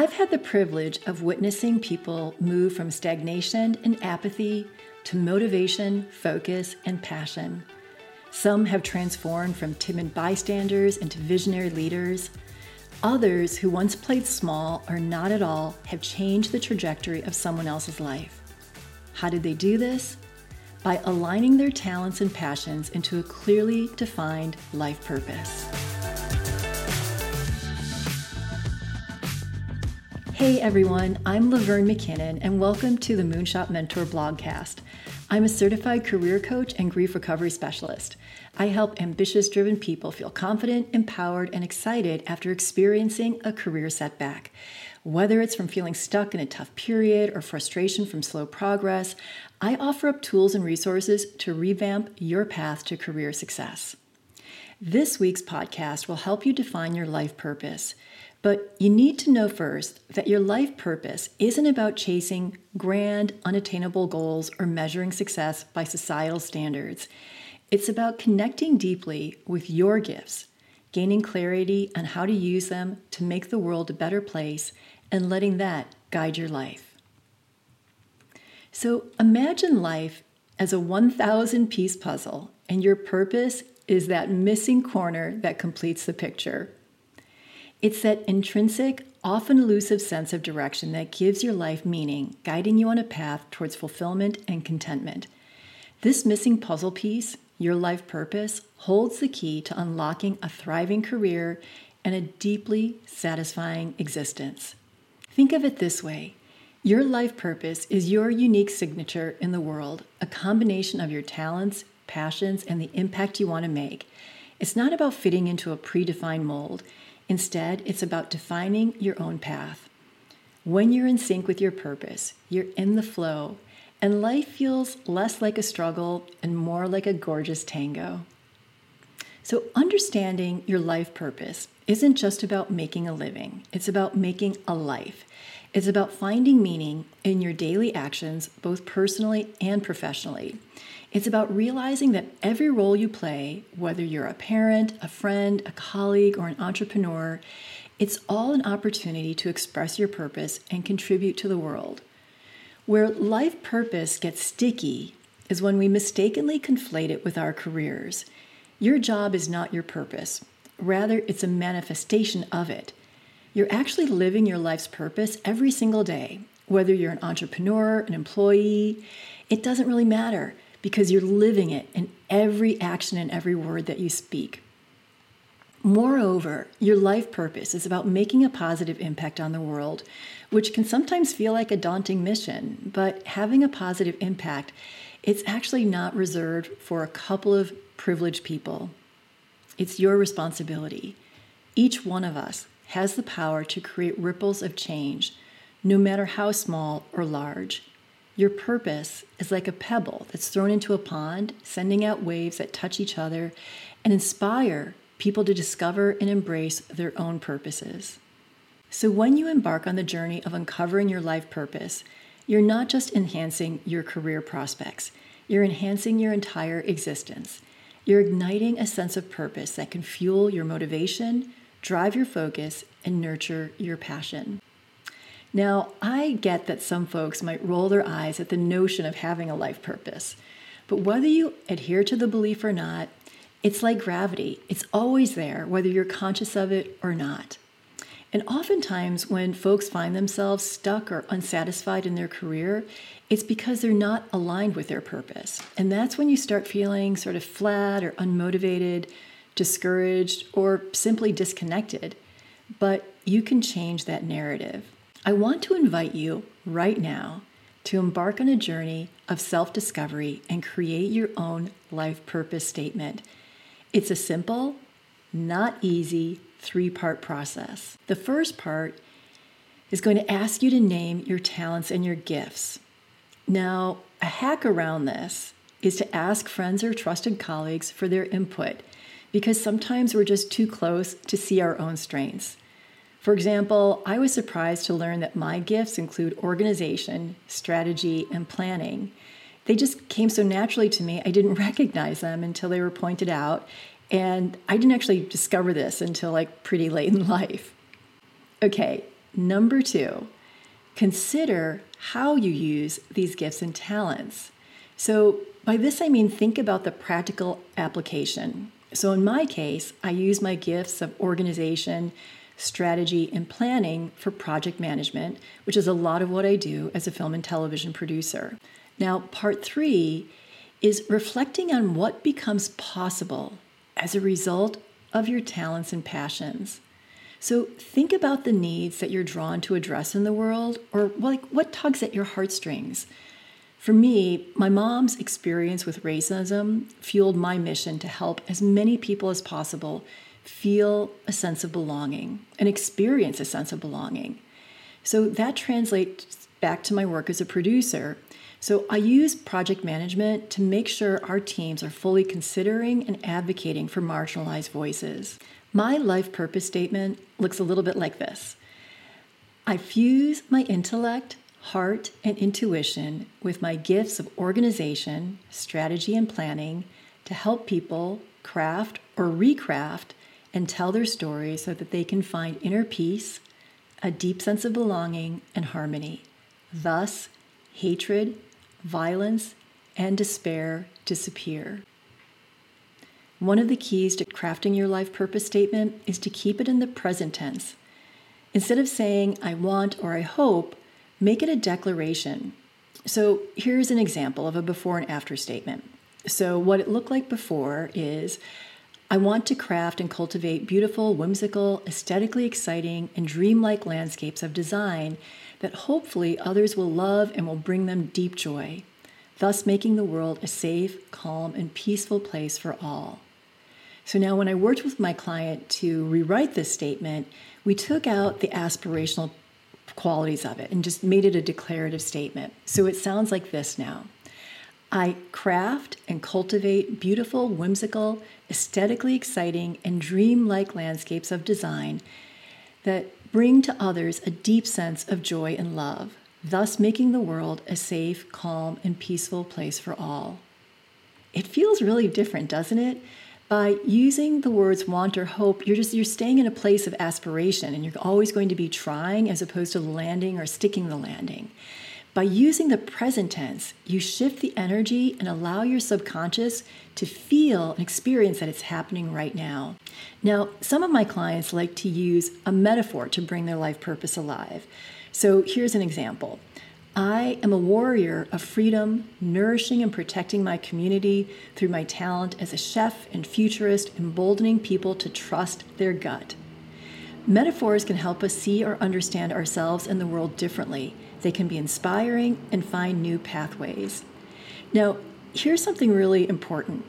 I've had the privilege of witnessing people move from stagnation and apathy to motivation, focus, and passion. Some have transformed from timid bystanders into visionary leaders. Others, who once played small or not at all, have changed the trajectory of someone else's life. How did they do this? By aligning their talents and passions into a clearly defined life purpose. Hey everyone, I'm Laverne McKinnon, and welcome to the Moonshot Mentor blogcast. I'm a certified career coach and grief recovery specialist. I help ambitious driven people feel confident, empowered, and excited after experiencing a career setback. Whether it's from feeling stuck in a tough period or frustration from slow progress, I offer up tools and resources to revamp your path to career success. This week's podcast will help you define your life purpose. But you need to know first that your life purpose isn't about chasing grand, unattainable goals or measuring success by societal standards. It's about connecting deeply with your gifts, gaining clarity on how to use them to make the world a better place, and letting that guide your life. So imagine life as a 1,000 piece puzzle, and your purpose is that missing corner that completes the picture. It's that intrinsic, often elusive sense of direction that gives your life meaning, guiding you on a path towards fulfillment and contentment. This missing puzzle piece, your life purpose, holds the key to unlocking a thriving career and a deeply satisfying existence. Think of it this way your life purpose is your unique signature in the world, a combination of your talents, passions, and the impact you want to make. It's not about fitting into a predefined mold. Instead, it's about defining your own path. When you're in sync with your purpose, you're in the flow, and life feels less like a struggle and more like a gorgeous tango. So, understanding your life purpose isn't just about making a living, it's about making a life. It's about finding meaning in your daily actions, both personally and professionally. It's about realizing that every role you play, whether you're a parent, a friend, a colleague, or an entrepreneur, it's all an opportunity to express your purpose and contribute to the world. Where life purpose gets sticky is when we mistakenly conflate it with our careers. Your job is not your purpose, rather, it's a manifestation of it. You're actually living your life's purpose every single day, whether you're an entrepreneur, an employee, it doesn't really matter because you're living it in every action and every word that you speak. Moreover, your life purpose is about making a positive impact on the world, which can sometimes feel like a daunting mission, but having a positive impact, it's actually not reserved for a couple of privileged people. It's your responsibility. Each one of us has the power to create ripples of change, no matter how small or large. Your purpose is like a pebble that's thrown into a pond, sending out waves that touch each other and inspire people to discover and embrace their own purposes. So, when you embark on the journey of uncovering your life purpose, you're not just enhancing your career prospects, you're enhancing your entire existence. You're igniting a sense of purpose that can fuel your motivation, drive your focus, and nurture your passion. Now, I get that some folks might roll their eyes at the notion of having a life purpose, but whether you adhere to the belief or not, it's like gravity. It's always there, whether you're conscious of it or not. And oftentimes, when folks find themselves stuck or unsatisfied in their career, it's because they're not aligned with their purpose. And that's when you start feeling sort of flat or unmotivated, discouraged, or simply disconnected. But you can change that narrative. I want to invite you right now to embark on a journey of self discovery and create your own life purpose statement. It's a simple, not easy, three part process. The first part is going to ask you to name your talents and your gifts. Now, a hack around this is to ask friends or trusted colleagues for their input because sometimes we're just too close to see our own strengths. For example, I was surprised to learn that my gifts include organization, strategy, and planning. They just came so naturally to me, I didn't recognize them until they were pointed out. And I didn't actually discover this until like pretty late in life. Okay, number two, consider how you use these gifts and talents. So, by this I mean think about the practical application. So, in my case, I use my gifts of organization, strategy, and planning for project management, which is a lot of what I do as a film and television producer. Now, part three is reflecting on what becomes possible as a result of your talents and passions. So think about the needs that you're drawn to address in the world, or like what tugs at your heartstrings. For me, my mom's experience with racism fueled my mission to help as many people as possible feel a sense of belonging and experience a sense of belonging. So that translates back to my work as a producer. So I use project management to make sure our teams are fully considering and advocating for marginalized voices. My life purpose statement looks a little bit like this I fuse my intellect, heart, and intuition with my gifts of organization, strategy, and planning to help people craft or recraft and tell their stories so that they can find inner peace, a deep sense of belonging, and harmony. Thus, hatred, violence, and despair disappear. One of the keys to crafting your life purpose statement is to keep it in the present tense. Instead of saying, I want or I hope, make it a declaration. So here's an example of a before and after statement. So, what it looked like before is I want to craft and cultivate beautiful, whimsical, aesthetically exciting, and dreamlike landscapes of design that hopefully others will love and will bring them deep joy, thus making the world a safe, calm, and peaceful place for all. So now, when I worked with my client to rewrite this statement, we took out the aspirational qualities of it and just made it a declarative statement. So it sounds like this now I craft and cultivate beautiful, whimsical, aesthetically exciting, and dream-like landscapes of design that bring to others a deep sense of joy and love, thus making the world a safe, calm, and peaceful place for all. It feels really different, doesn't it? by using the words want or hope you're just you're staying in a place of aspiration and you're always going to be trying as opposed to landing or sticking the landing by using the present tense you shift the energy and allow your subconscious to feel and experience that it's happening right now. Now some of my clients like to use a metaphor to bring their life purpose alive. So here's an example. I am a warrior of freedom, nourishing and protecting my community through my talent as a chef and futurist, emboldening people to trust their gut. Metaphors can help us see or understand ourselves and the world differently. They can be inspiring and find new pathways. Now, here's something really important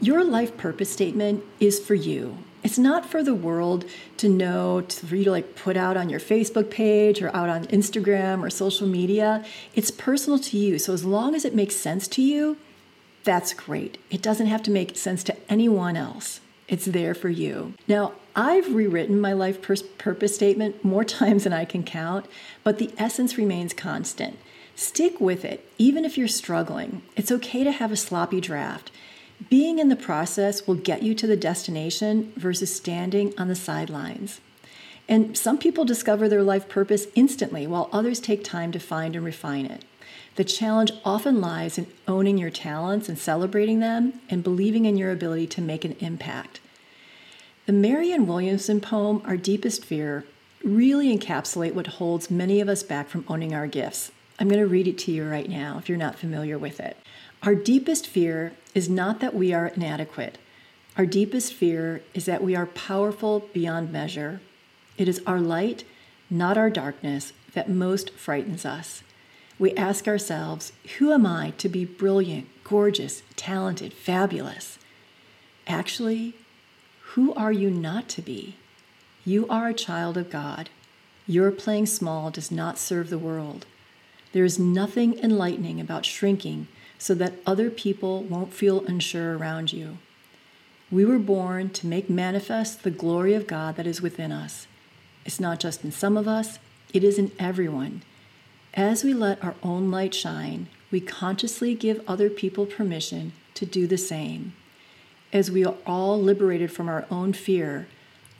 your life purpose statement is for you. It's not for the world to know, to, for you to like put out on your Facebook page or out on Instagram or social media. It's personal to you. So as long as it makes sense to you, that's great. It doesn't have to make sense to anyone else. It's there for you. Now, I've rewritten my life purpose statement more times than I can count, but the essence remains constant. Stick with it, even if you're struggling. It's okay to have a sloppy draft. Being in the process will get you to the destination versus standing on the sidelines. And some people discover their life purpose instantly, while others take time to find and refine it. The challenge often lies in owning your talents and celebrating them and believing in your ability to make an impact. The Marianne Williamson poem, Our Deepest Fear, really encapsulate what holds many of us back from owning our gifts. I'm going to read it to you right now if you're not familiar with it. Our deepest fear is not that we are inadequate. Our deepest fear is that we are powerful beyond measure. It is our light, not our darkness, that most frightens us. We ask ourselves, who am I to be brilliant, gorgeous, talented, fabulous? Actually, who are you not to be? You are a child of God. Your playing small does not serve the world. There is nothing enlightening about shrinking so that other people won't feel unsure around you. We were born to make manifest the glory of God that is within us. It's not just in some of us, it is in everyone. As we let our own light shine, we consciously give other people permission to do the same. As we are all liberated from our own fear,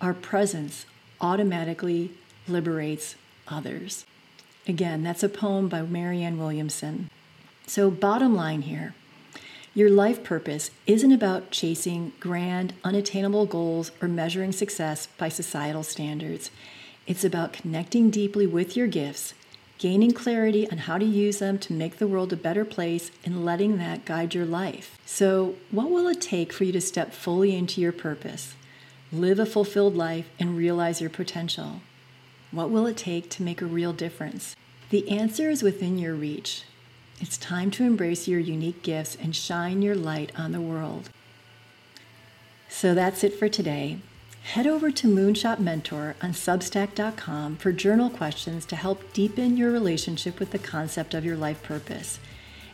our presence automatically liberates others. Again, that's a poem by Marianne Williamson. So, bottom line here your life purpose isn't about chasing grand, unattainable goals or measuring success by societal standards. It's about connecting deeply with your gifts, gaining clarity on how to use them to make the world a better place, and letting that guide your life. So, what will it take for you to step fully into your purpose, live a fulfilled life, and realize your potential? What will it take to make a real difference? The answer is within your reach. It's time to embrace your unique gifts and shine your light on the world. So that's it for today. Head over to Moonshot Mentor on Substack.com for journal questions to help deepen your relationship with the concept of your life purpose.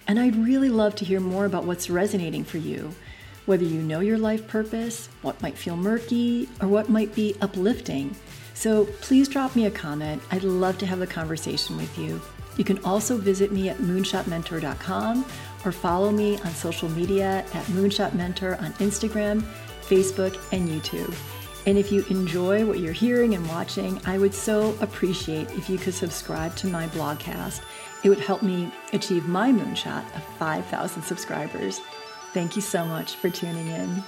And I'd really love to hear more about what's resonating for you, whether you know your life purpose, what might feel murky, or what might be uplifting. So please drop me a comment. I'd love to have a conversation with you. You can also visit me at moonshotmentor.com or follow me on social media at Moonshot Mentor on Instagram, Facebook, and YouTube. And if you enjoy what you're hearing and watching, I would so appreciate if you could subscribe to my blogcast. It would help me achieve my moonshot of 5,000 subscribers. Thank you so much for tuning in.